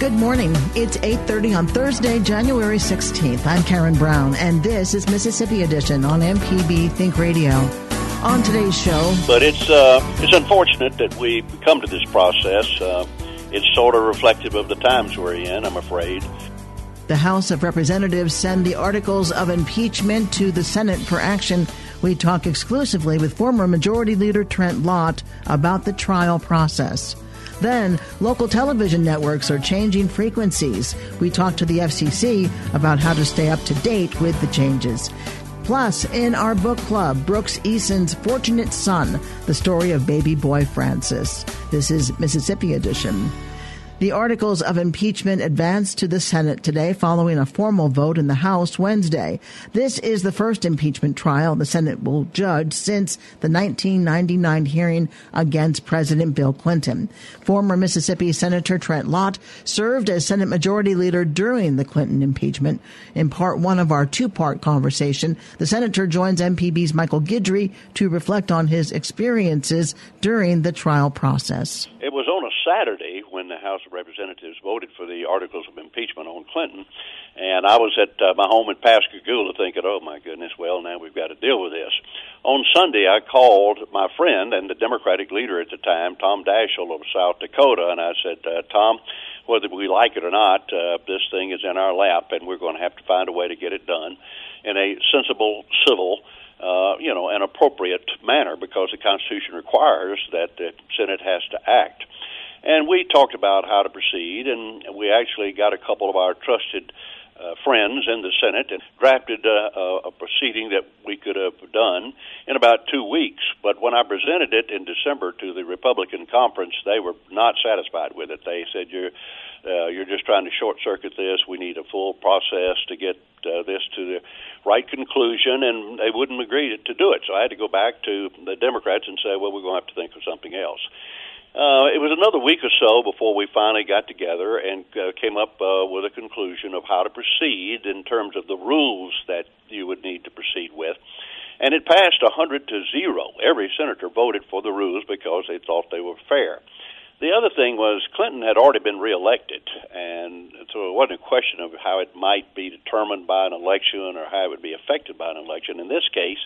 Good morning. It's 8:30 on Thursday, January 16th. I'm Karen Brown and this is Mississippi Edition on MPB Think Radio. On today's show, but it's uh, it's unfortunate that we come to this process. Uh, it's sort of reflective of the times we're in, I'm afraid. The House of Representatives send the articles of impeachment to the Senate for action. We talk exclusively with former Majority Leader Trent Lott about the trial process. Then, local television networks are changing frequencies. We talked to the FCC about how to stay up to date with the changes. Plus, in our book club, Brooks Eason's Fortunate Son, the story of baby boy Francis. This is Mississippi Edition. The articles of impeachment advanced to the Senate today following a formal vote in the House Wednesday. This is the first impeachment trial the Senate will judge since the 1999 hearing against President Bill Clinton. Former Mississippi Senator Trent Lott served as Senate Majority Leader during the Clinton impeachment. In part one of our two-part conversation, the senator joins MPB's Michael Guidry to reflect on his experiences during the trial process. It was Saturday when the House of Representatives voted for the articles of impeachment on Clinton, and I was at uh, my home in Pascagoula thinking, "Oh my goodness, well now we've got to deal with this." On Sunday, I called my friend and the Democratic leader at the time, Tom Daschle of South Dakota, and I said, uh, "Tom." Whether we like it or not, uh, this thing is in our lap, and we're going to have to find a way to get it done in a sensible, civil, uh, you know, an appropriate manner because the Constitution requires that the Senate has to act. And we talked about how to proceed, and we actually got a couple of our trusted uh, friends in the Senate and drafted uh, a proceeding that we could have done in about two weeks. But when I presented it in December to the Republican conference, they were not satisfied with it. They said, "You're uh, you're just trying to short circuit this. We need a full process to get uh, this to the right conclusion," and they wouldn't agree to do it. So I had to go back to the Democrats and say, "Well, we're going to have to think of something else." Uh, it was another week or so before we finally got together and uh, came up uh, with a conclusion of how to proceed in terms of the rules that you would need to proceed with. And it passed 100 to 0. Every senator voted for the rules because they thought they were fair. The other thing was Clinton had already been reelected, and so it wasn't a question of how it might be determined by an election or how it would be affected by an election. In this case,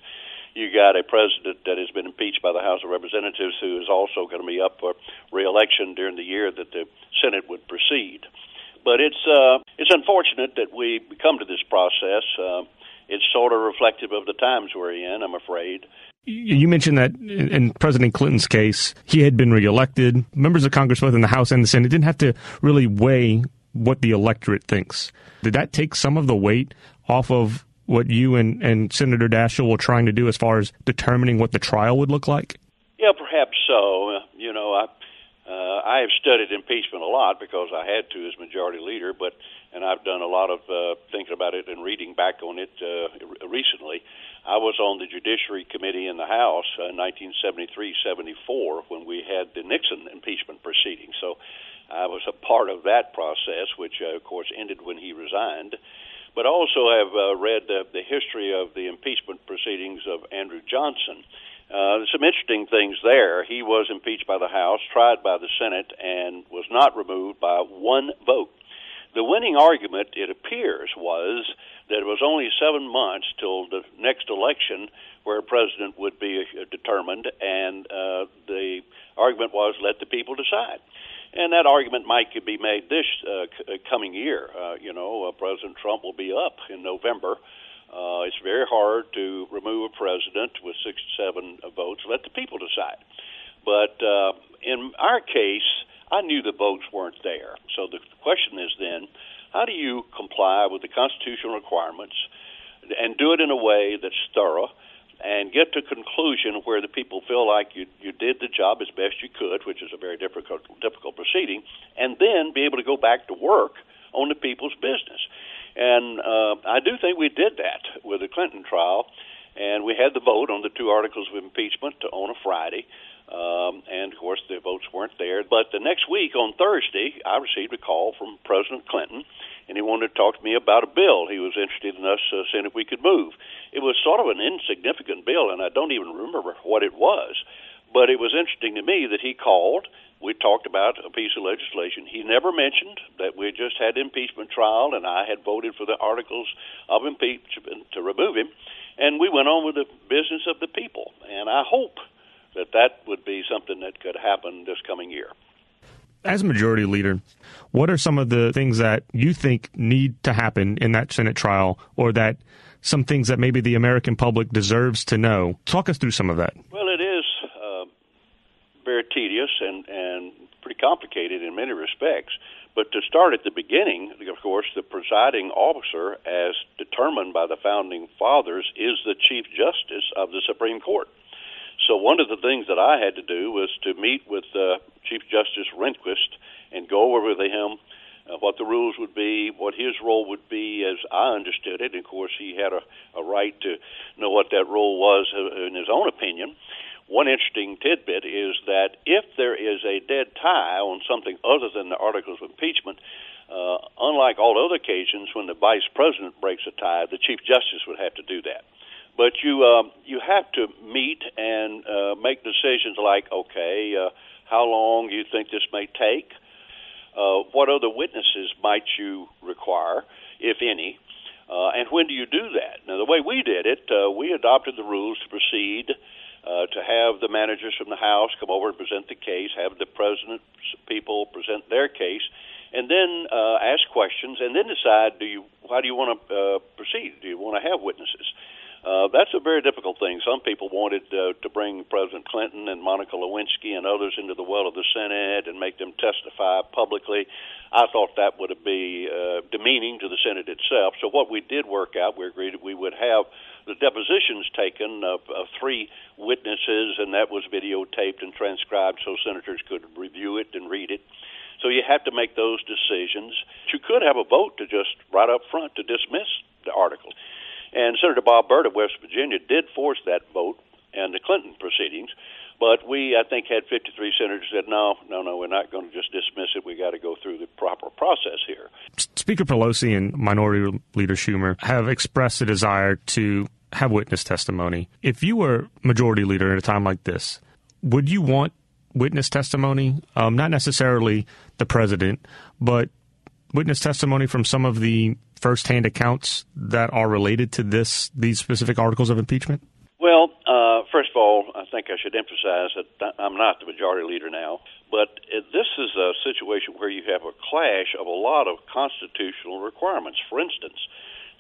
you got a president that has been impeached by the House of Representatives who is also going to be up for reelection during the year that the Senate would proceed. But it's uh, it's unfortunate that we come to this process. Uh, it's sort of reflective of the times we're in, I'm afraid. You mentioned that in President Clinton's case, he had been reelected. Members of Congress, both in the House and the Senate, didn't have to really weigh what the electorate thinks. Did that take some of the weight off of what you and, and Senator Daschle were trying to do as far as determining what the trial would look like? Yeah, perhaps so. You know, I uh, I have studied impeachment a lot because I had to as majority leader, but and I've done a lot of uh, thinking about it and reading back on it uh, recently. I was on the Judiciary Committee in the House uh, in 1973-74 when we had the Nixon impeachment proceeding. So I was a part of that process, which, uh, of course, ended when he resigned. But also have uh, read uh, the history of the impeachment proceedings of Andrew Johnson. Uh, some interesting things there. He was impeached by the House, tried by the Senate, and was not removed by one vote. The winning argument, it appears, was that it was only seven months till the next election where a president would be uh, determined, and uh, the argument was let the people decide. And that argument might could be made this uh, c- uh, coming year. Uh, you know, uh, President Trump will be up in November. Uh, it's very hard to remove a president with six to seven votes. Let the people decide. But uh, in our case, I knew the votes weren't there. So the question is then, how do you comply with the constitutional requirements and do it in a way that's thorough and get to conclusion where the people feel like you you did the job as best you could, which is a very difficult difficult proceeding, and then be able to go back to work on the people's business. And uh, I do think we did that with the Clinton trial, and we had the vote on the two articles of impeachment on a Friday. Um, and of course, the votes weren't there. But the next week, on Thursday, I received a call from President Clinton, and he wanted to talk to me about a bill. He was interested in us uh, seeing if we could move. It was sort of an insignificant bill, and I don't even remember what it was. But it was interesting to me that he called. We talked about a piece of legislation. He never mentioned that we just had impeachment trial, and I had voted for the articles of impeachment to remove him. And we went on with the business of the people. And I hope that that would be something that could happen this coming year. As majority leader, what are some of the things that you think need to happen in that Senate trial or that some things that maybe the American public deserves to know? Talk us through some of that. Well, it is uh, very tedious and, and pretty complicated in many respects. But to start at the beginning, of course, the presiding officer, as determined by the founding fathers, is the Chief Justice of the Supreme Court. So one of the things that I had to do was to meet with uh, Chief Justice Rehnquist and go over with him uh, what the rules would be, what his role would be, as I understood it. Of course, he had a, a right to know what that role was uh, in his own opinion. One interesting tidbit is that if there is a dead tie on something other than the articles of impeachment, uh, unlike all other occasions when the vice president breaks a tie, the chief justice would have to do that. But you uh, you have to meet and uh, make decisions like, okay, uh, how long you think this may take? Uh, what other witnesses might you require, if any? Uh, and when do you do that? Now, the way we did it, uh, we adopted the rules to proceed uh, to have the managers from the House come over and present the case, have the president's people present their case, and then uh, ask questions, and then decide: Do you how do you want to uh, proceed? Do you want to have witnesses? Uh, that's a very difficult thing. Some people wanted uh, to bring President Clinton and Monica Lewinsky and others into the well of the Senate and make them testify publicly. I thought that would be uh, demeaning to the Senate itself. So what we did work out, we agreed we would have the depositions taken of, of three witnesses, and that was videotaped and transcribed so senators could review it and read it. So you have to make those decisions. You could have a vote to just right up front to dismiss the article. And Senator Bob Byrd of West Virginia did force that vote and the Clinton proceedings. But we, I think, had 53 senators that said, no, no, no, we're not going to just dismiss it. We got to go through the proper process here. Speaker Pelosi and Minority Leader Schumer have expressed a desire to have witness testimony. If you were Majority Leader at a time like this, would you want witness testimony? Um, not necessarily the president, but witness testimony from some of the firsthand accounts that are related to this these specific articles of impeachment? Well, uh, first of all, I think I should emphasize that I'm not the majority leader now, but this is a situation where you have a clash of a lot of constitutional requirements. For instance,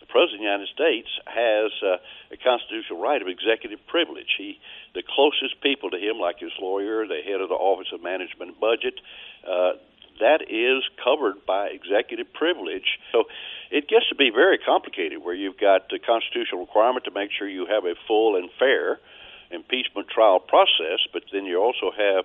the President of the United States has uh, a constitutional right of executive privilege. He, the closest people to him, like his lawyer, the head of the Office of Management and Budget, uh, that is covered by executive privilege. So it gets to be very complicated where you've got the constitutional requirement to make sure you have a full and fair impeachment trial process, but then you also have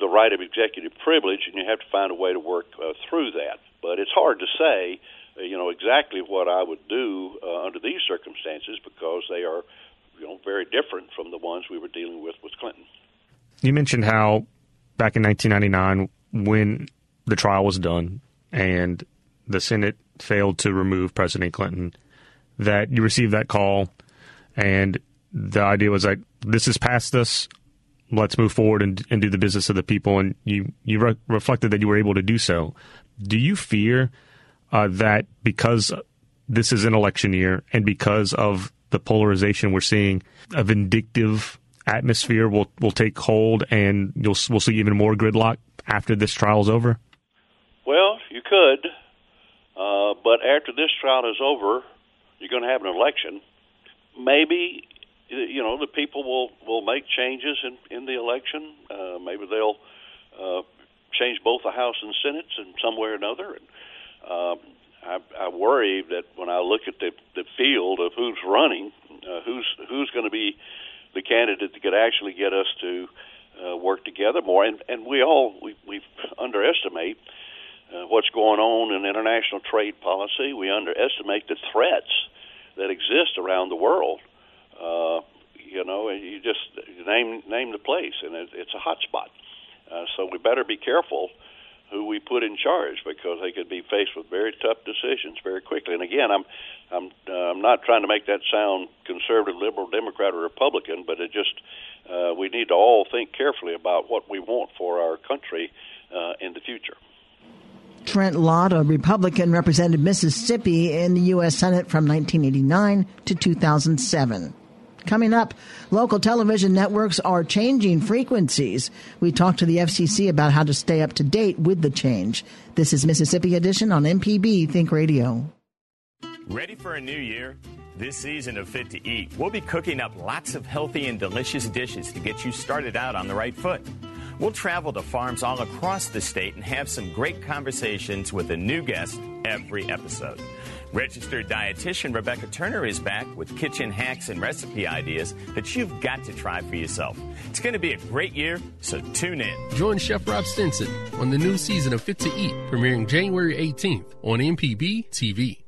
the right of executive privilege, and you have to find a way to work uh, through that. But it's hard to say, uh, you know, exactly what I would do uh, under these circumstances because they are, you know, very different from the ones we were dealing with with Clinton. You mentioned how back in 1999, when the trial was done and the Senate failed to remove President Clinton, that you received that call, and the idea was like, this is past us. Let's move forward and, and do the business of the people. And you you re- reflected that you were able to do so. Do you fear uh, that because this is an election year and because of the polarization we're seeing, a vindictive atmosphere will will take hold, and you'll we'll see even more gridlock after this trial is over? Well, you could, uh, but after this trial is over, you're going to have an election. Maybe you know the people will will make changes in in the election. Uh, maybe they'll uh, change both the House and Senate in some way or another. And um, I, I worry that when I look at the the field of who's running, uh, who's who's going to be the candidate that could actually get us to uh, work together more, and and we all we we underestimate. Uh, what's going on in international trade policy? We underestimate the threats that exist around the world. Uh, you know, you just name name the place, and it, it's a hot spot. Uh, so we better be careful who we put in charge because they could be faced with very tough decisions very quickly. And again, I'm I'm uh, I'm not trying to make that sound conservative, liberal, Democrat, or Republican, but it just uh, we need to all think carefully about what we want for our country uh, in the future. Trent Lott, a Republican, represented Mississippi in the U.S. Senate from 1989 to 2007. Coming up, local television networks are changing frequencies. We talked to the FCC about how to stay up to date with the change. This is Mississippi Edition on MPB Think Radio. Ready for a new year? This season of Fit to Eat, we'll be cooking up lots of healthy and delicious dishes to get you started out on the right foot. We'll travel to farms all across the state and have some great conversations with a new guest every episode. Registered dietitian Rebecca Turner is back with kitchen hacks and recipe ideas that you've got to try for yourself. It's going to be a great year, so tune in. Join Chef Rob Stinson on the new season of Fit to Eat, premiering January 18th on MPB TV.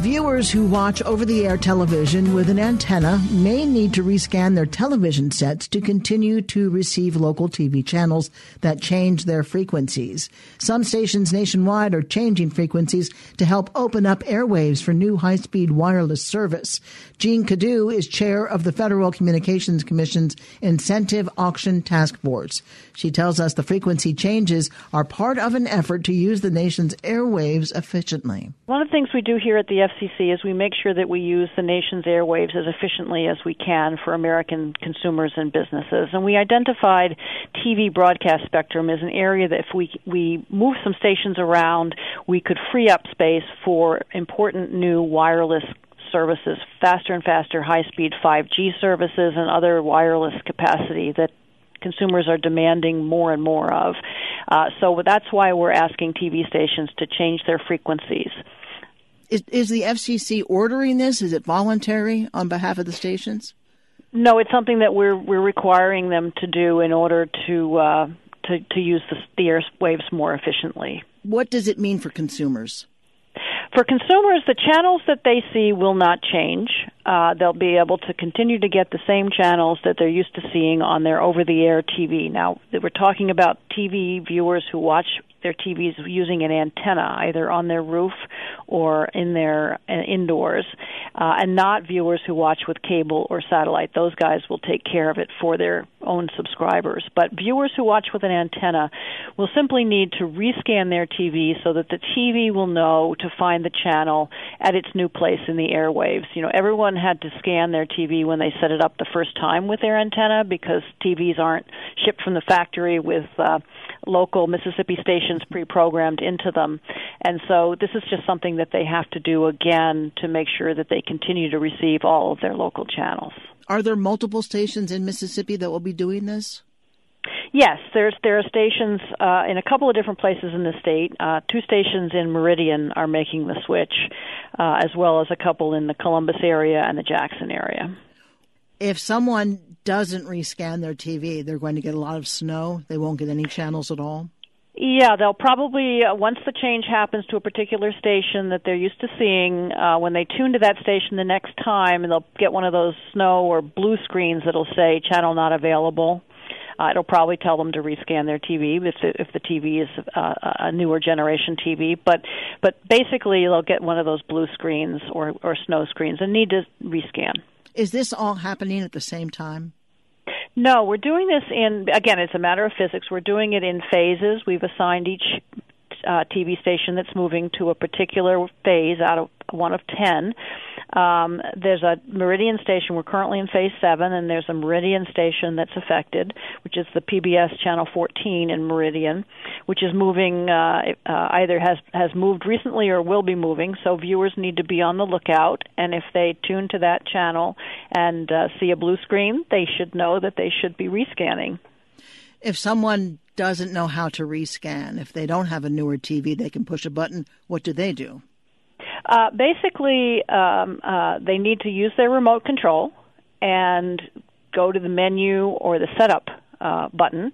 Viewers who watch over the air television with an antenna may need to rescan their television sets to continue to receive local TV channels that change their frequencies. Some stations nationwide are changing frequencies to help open up airwaves for new high speed wireless service. Jean Kiddoo is chair of the Federal Communications Commission's Incentive Auction Task Force. She tells us the frequency changes are part of an effort to use the nation's airwaves efficiently. One of the things we do here at the FCC is we make sure that we use the nation's airwaves as efficiently as we can for American consumers and businesses. And we identified TV broadcast spectrum as an area that if we we move some stations around, we could free up space for important new wireless services, faster and faster high speed 5G services and other wireless capacity that consumers are demanding more and more of. Uh, so that's why we're asking TV stations to change their frequencies. Is, is the FCC ordering this? Is it voluntary on behalf of the stations? No, it's something that we're we're requiring them to do in order to uh, to to use the, the airwaves more efficiently. What does it mean for consumers? For consumers, the channels that they see will not change. Uh, they'll be able to continue to get the same channels that they're used to seeing on their over the air TV. Now, we're talking about TV viewers who watch their TVs using an antenna, either on their roof or in their uh, indoors, uh, and not viewers who watch with cable or satellite. Those guys will take care of it for their own subscribers. But viewers who watch with an antenna will simply need to rescan their TV so that the TV will know to find the channel at its new place in the airwaves. You know, everyone had to scan their TV when they set it up the first time with their antenna because TVs aren't shipped from the factory with uh, local Mississippi stations pre-programmed into them. And so this is just something that they have to do again to make sure that they continue to receive all of their local channels. Are there multiple stations in Mississippi that will be doing this? Yes, there's there are stations uh, in a couple of different places in the state. Uh, two stations in Meridian are making the switch, uh, as well as a couple in the Columbus area and the Jackson area. If someone doesn't rescan their TV, they're going to get a lot of snow. They won't get any channels at all. Yeah, they'll probably uh, once the change happens to a particular station that they're used to seeing, uh, when they tune to that station the next time, and they'll get one of those snow or blue screens that'll say channel not available. Uh, it'll probably tell them to rescan their TV if the, if the TV is uh, a newer generation TV. But but basically, they'll get one of those blue screens or or snow screens and need to rescan. Is this all happening at the same time? No, we're doing this in, again, it's a matter of physics. We're doing it in phases. We've assigned each uh, TV station that's moving to a particular phase out of one of 10. Um, there's a Meridian station. We're currently in phase seven, and there's a Meridian station that's affected, which is the PBS channel 14 in Meridian, which is moving uh, uh, either has has moved recently or will be moving. So viewers need to be on the lookout, and if they tune to that channel and uh, see a blue screen, they should know that they should be rescanning. If someone doesn't know how to rescan, if they don't have a newer TV, they can push a button. What do they do? Uh, basically, um, uh, they need to use their remote control and go to the menu or the setup uh, button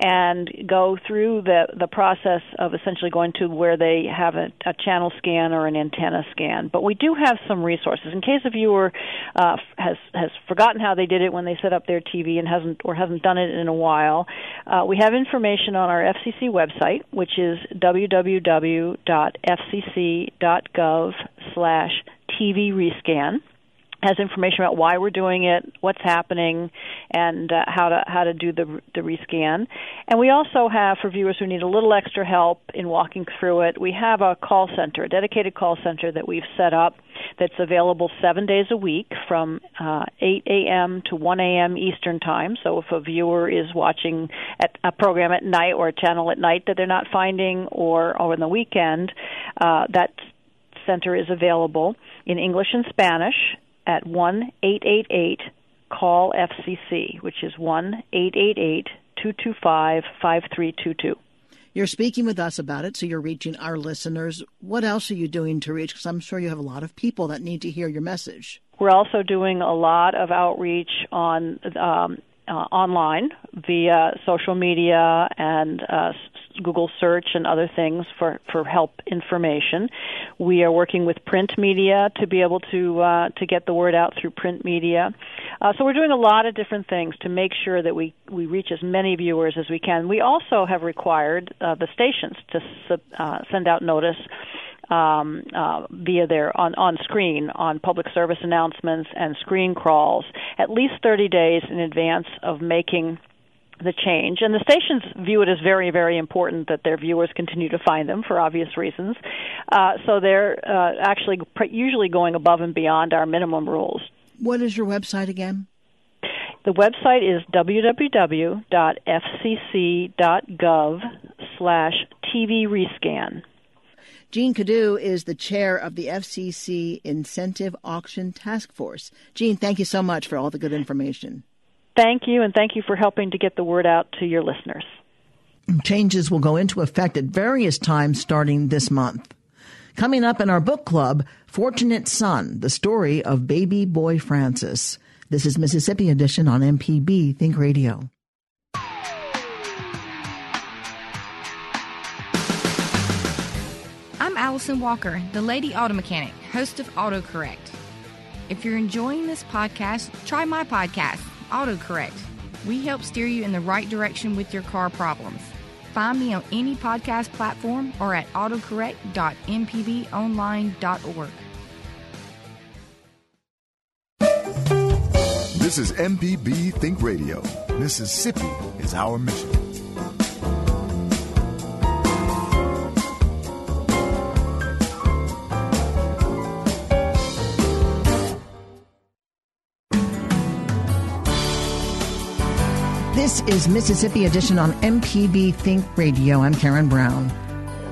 and go through the the process of essentially going to where they have a, a channel scan or an antenna scan. But we do have some resources in case a viewer uh, has has forgotten how they did it when they set up their TV and hasn't or hasn't done it in a while. Uh, we have information on our FCC website, which is www.fcc.gov/tv rescan has information about why we're doing it, what's happening, and uh, how to how to do the the rescan. And we also have for viewers who need a little extra help in walking through it, we have a call center, a dedicated call center that we've set up that's available seven days a week from uh, 8 a.m. to 1 a.m. Eastern time. So if a viewer is watching at a program at night or a channel at night that they're not finding, or or on the weekend, uh, that center is available in English and Spanish at 1 888 call FCC, which is 1 888 225 5322. You're speaking with us about it, so you're reaching our listeners. What else are you doing to reach? Because I'm sure you have a lot of people that need to hear your message. We're also doing a lot of outreach on um, uh, online via social media and uh, Google search and other things for, for help information. We are working with print media to be able to uh, to get the word out through print media. Uh, so we're doing a lot of different things to make sure that we, we reach as many viewers as we can. We also have required uh, the stations to sub, uh, send out notice um, uh, via their on, on screen on public service announcements and screen crawls at least 30 days in advance of making the change. And the stations view it as very, very important that their viewers continue to find them for obvious reasons. Uh, so they're uh, actually usually going above and beyond our minimum rules. What is your website again? The website is www.fcc.gov slash TV rescan. Jean Kiddoo is the chair of the FCC Incentive Auction Task Force. Jean, thank you so much for all the good information. Thank you, and thank you for helping to get the word out to your listeners. Changes will go into effect at various times starting this month. Coming up in our book club, Fortunate Son, the story of baby boy Francis. This is Mississippi Edition on MPB Think Radio. I'm Allison Walker, the lady auto mechanic, host of AutoCorrect. If you're enjoying this podcast, try my podcast AutoCorrect. We help steer you in the right direction with your car problems. Find me on any podcast platform or at autocorrect.mpbonline.org. This is MPB Think Radio. Mississippi is our mission. Is Mississippi Edition on MPB Think Radio. I'm Karen Brown.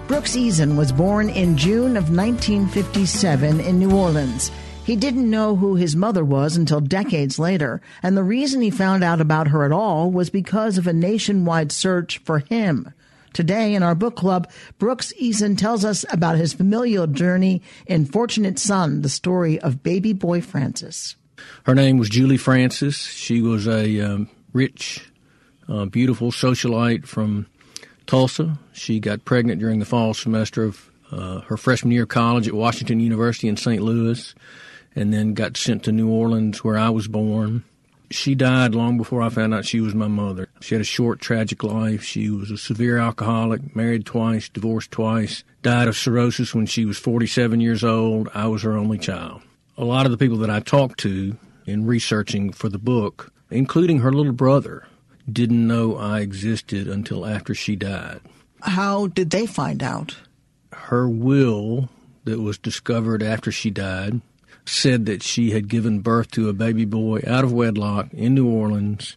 Brooks Eason was born in June of 1957 in New Orleans. He didn't know who his mother was until decades later, and the reason he found out about her at all was because of a nationwide search for him. Today in our book club, Brooks Eason tells us about his familial journey in Fortunate Son, the story of baby boy Francis. Her name was Julie Francis. She was a um, rich uh, beautiful socialite from Tulsa. She got pregnant during the fall semester of uh, her freshman year of college at Washington University in St. Louis, and then got sent to New Orleans, where I was born. She died long before I found out she was my mother. She had a short, tragic life. She was a severe alcoholic, married twice, divorced twice, died of cirrhosis when she was 47 years old. I was her only child. A lot of the people that I talked to in researching for the book, including her little brother, didn't know I existed until after she died. How did they find out? Her will, that was discovered after she died, said that she had given birth to a baby boy out of wedlock in New Orleans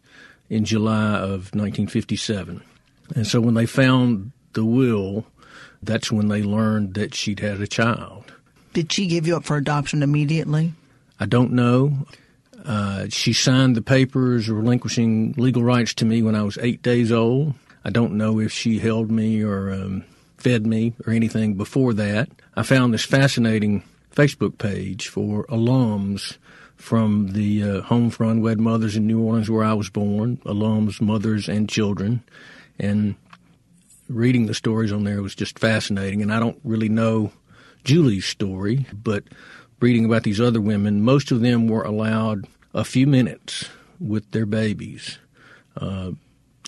in July of 1957. And so when they found the will, that's when they learned that she'd had a child. Did she give you up for adoption immediately? I don't know. Uh, she signed the papers relinquishing legal rights to me when I was eight days old. I don't know if she held me or um, fed me or anything before that. I found this fascinating Facebook page for alums from the uh, Home for Unwed Mothers in New Orleans, where I was born, alums, mothers, and children. And reading the stories on there was just fascinating. And I don't really know Julie's story, but reading about these other women, most of them were allowed a few minutes with their babies. Uh,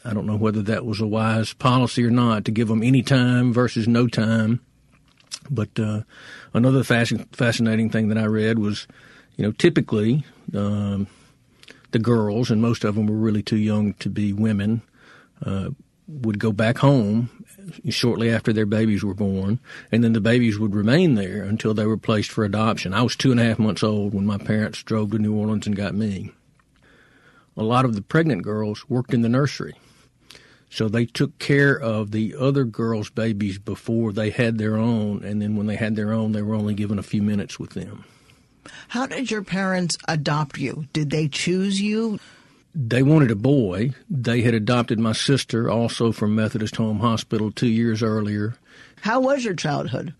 I don't know whether that was a wise policy or not to give them any time versus no time. But uh, another fasc- fascinating thing that I read was, you know, typically um, the girls, and most of them were really too young to be women, uh, would go back home shortly after their babies were born, and then the babies would remain there until they were placed for adoption. I was two and a half months old when my parents drove to New Orleans and got me. A lot of the pregnant girls worked in the nursery. So they took care of the other girls' babies before they had their own, and then when they had their own, they were only given a few minutes with them. How did your parents adopt you? Did they choose you? They wanted a boy. They had adopted my sister, also from Methodist Home Hospital, two years earlier. How was your childhood?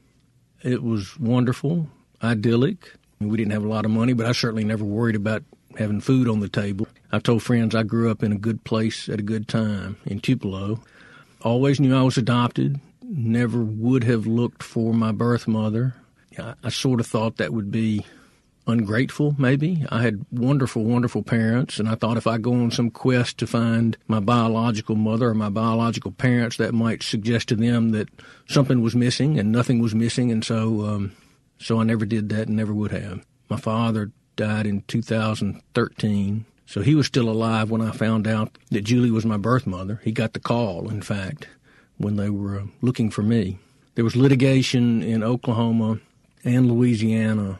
It was wonderful, idyllic. We didn't have a lot of money, but I certainly never worried about having food on the table. I've told friends I grew up in a good place at a good time in Tupelo. Always knew I was adopted. Never would have looked for my birth mother. I, I sort of thought that would be ungrateful, maybe. I had wonderful, wonderful parents, and I thought if I go on some quest to find my biological mother or my biological parents, that might suggest to them that something was missing and nothing was missing, and so, um, so I never did that and never would have. My father died in 2013, so he was still alive when I found out that Julie was my birth mother. He got the call, in fact, when they were uh, looking for me. There was litigation in Oklahoma and Louisiana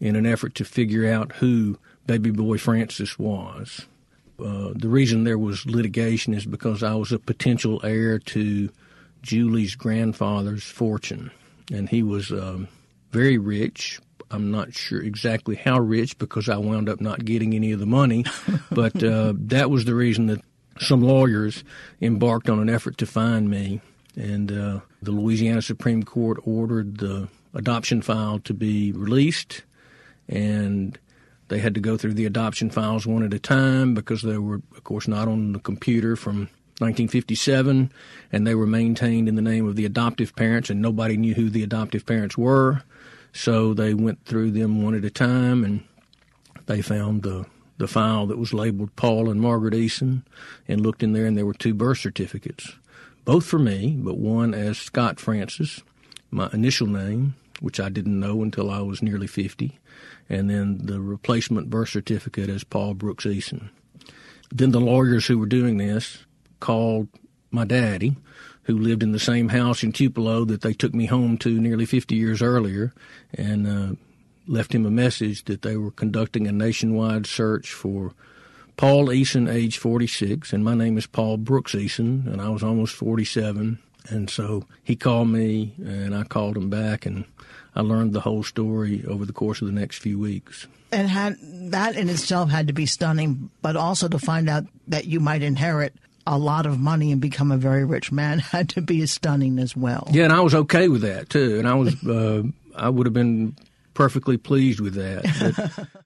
in an effort to figure out who baby boy Francis was. Uh, the reason there was litigation is because I was a potential heir to Julie's grandfather's fortune, and he was um, very rich. I'm not sure exactly how rich because I wound up not getting any of the money, but uh, that was the reason that some lawyers embarked on an effort to find me, and uh, the Louisiana Supreme Court ordered the adoption file to be released and they had to go through the adoption files one at a time because they were, of course, not on the computer from 1957, and they were maintained in the name of the adoptive parents, and nobody knew who the adoptive parents were. So they went through them one at a time, and they found the the file that was labeled Paul and Margaret Eason, and looked in there, and there were two birth certificates, both for me, but one as Scott Francis, my initial name, which I didn't know until I was nearly 50, and then the replacement birth certificate as Paul Brooks Eason. Then the lawyers who were doing this called my daddy, who lived in the same house in Tupelo that they took me home to nearly 50 years earlier, and uh, left him a message that they were conducting a nationwide search for Paul Eason, age 46, and my name is Paul Brooks Eason, and I was almost 47. And so he called me, and I called him back, and I learned the whole story over the course of the next few weeks. And had that in itself had to be stunning, but also to find out that you might inherit a lot of money and become a very rich man had to be stunning as well. Yeah, and I was okay with that too, and I was uh, I would have been perfectly pleased with that.